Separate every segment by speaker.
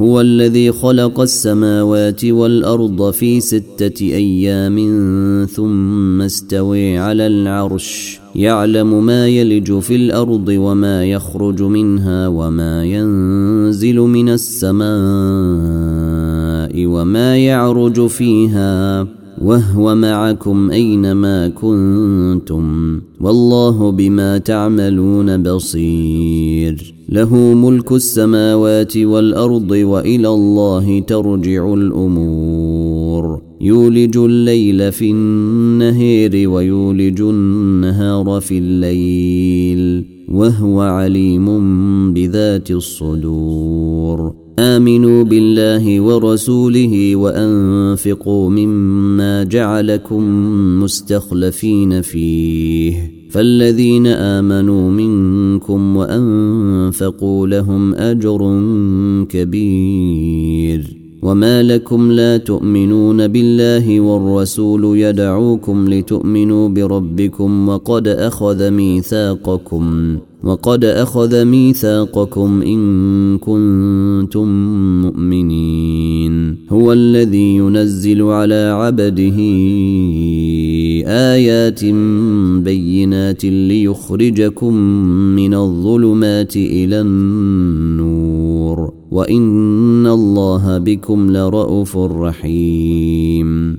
Speaker 1: هو الذي خلق السماوات والارض في سته ايام ثم استوي على العرش يعلم ما يلج في الارض وما يخرج منها وما ينزل من السماء وما يعرج فيها وهو معكم اينما كنتم والله بما تعملون بصير له ملك السماوات والارض والى الله ترجع الامور يولج الليل في النهير ويولج النهار في الليل وهو عليم بذات الصدور امنوا بالله ورسوله وانفقوا مما جعلكم مستخلفين فيه فالذين امنوا منكم وانفقوا لهم اجر كبير وما لكم لا تؤمنون بالله والرسول يدعوكم لتؤمنوا بربكم وقد اخذ ميثاقكم وقد اخذ ميثاقكم ان كنتم مؤمنين هو الذي ينزل على عبده ايات بينات ليخرجكم من الظلمات الى النور وان الله بكم لرءوف رحيم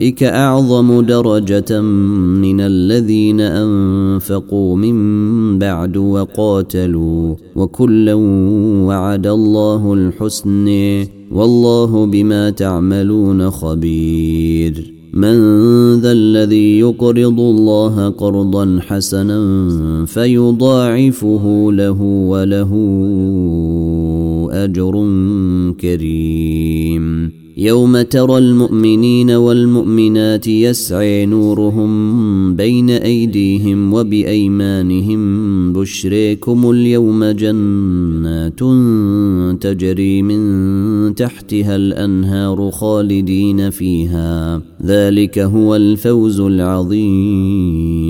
Speaker 1: اولئك اعظم درجه من الذين انفقوا من بعد وقاتلوا وكلا وعد الله الحسن والله بما تعملون خبير من ذا الذي يقرض الله قرضا حسنا فيضاعفه له وله اجر كريم يوم ترى المؤمنين والمؤمنات يسعي نورهم بين ايديهم وبايمانهم بشريكم اليوم جنات تجري من تحتها الانهار خالدين فيها ذلك هو الفوز العظيم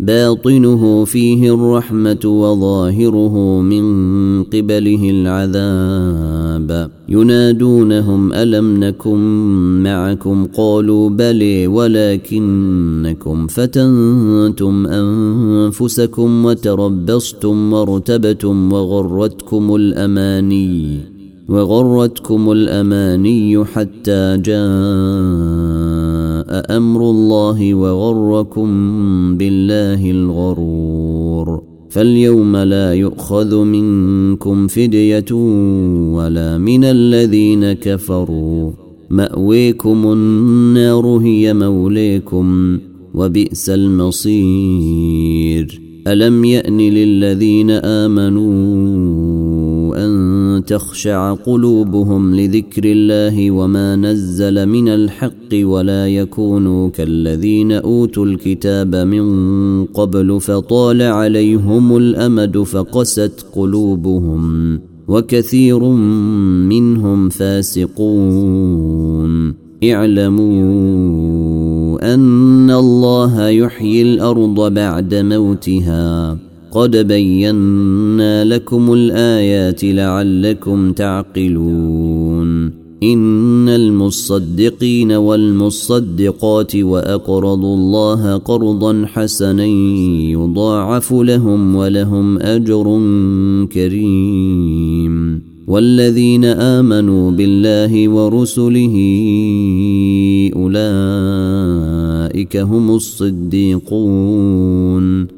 Speaker 1: باطنه فيه الرحمه وظاهره من قبله العذاب ينادونهم الم نكن معكم قالوا بلي ولكنكم فتنتم انفسكم وتربصتم وارتبتم وغرتكم الاماني وغرتكم الاماني حتى جاء امر الله وغركم بالله الغرور فاليوم لا يؤخذ منكم فديه ولا من الذين كفروا ماويكم النار هي موليكم وبئس المصير الم يان للذين امنوا تخشع قلوبهم لذكر الله وما نزل من الحق ولا يكونوا كالذين أوتوا الكتاب من قبل فطال عليهم الأمد فقست قلوبهم وكثير منهم فاسقون اعلموا أن الله يحيي الأرض بعد موتها قد بينا لكم الايات لعلكم تعقلون ان المصدقين والمصدقات واقرضوا الله قرضا حسنا يضاعف لهم ولهم اجر كريم والذين امنوا بالله ورسله اولئك هم الصديقون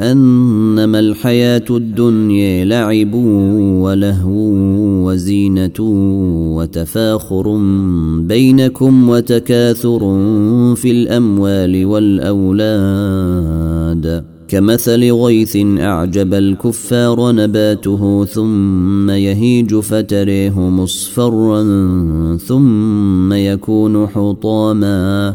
Speaker 1: انما الحياه الدنيا لعب ولهو وزينه وتفاخر بينكم وتكاثر في الاموال والاولاد كمثل غيث اعجب الكفار نباته ثم يهيج فتريه مصفرا ثم يكون حطاما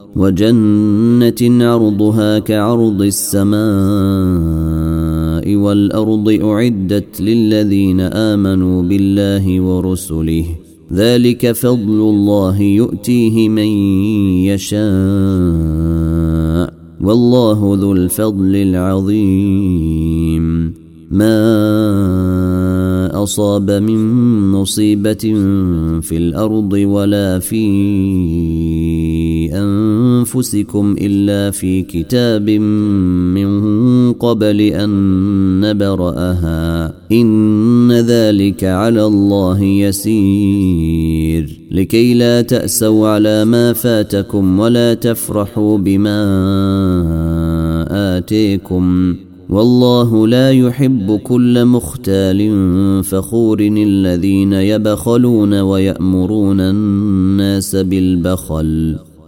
Speaker 1: وجنة عرضها كعرض السماء والأرض أعدت للذين آمنوا بالله ورسله ذلك فضل الله يؤتيه من يشاء والله ذو الفضل العظيم ما أصاب من مصيبة في الأرض ولا في أنفسكم إلا في كتاب من قبل أن نبرأها إن ذلك على الله يسير لكي لا تأسوا على ما فاتكم ولا تفرحوا بما آتيكم والله لا يحب كل مختال فخور الذين يبخلون ويأمرون الناس بالبخل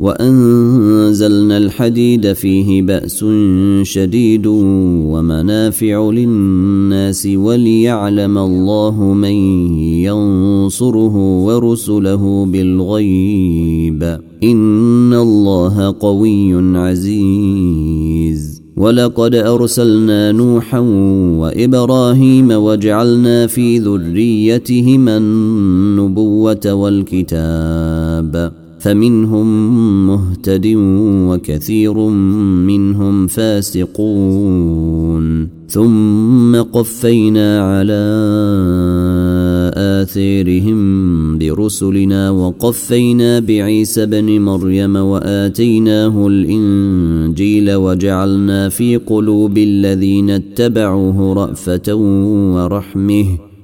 Speaker 1: وانزلنا الحديد فيه باس شديد ومنافع للناس وليعلم الله من ينصره ورسله بالغيب ان الله قوي عزيز ولقد ارسلنا نوحا وابراهيم وجعلنا في ذريتهما النبوه والكتاب فمنهم مهتد وكثير منهم فاسقون ثم قفينا على اثيرهم برسلنا وقفينا بعيسى بن مريم واتيناه الانجيل وجعلنا في قلوب الذين اتبعوه رافه ورحمه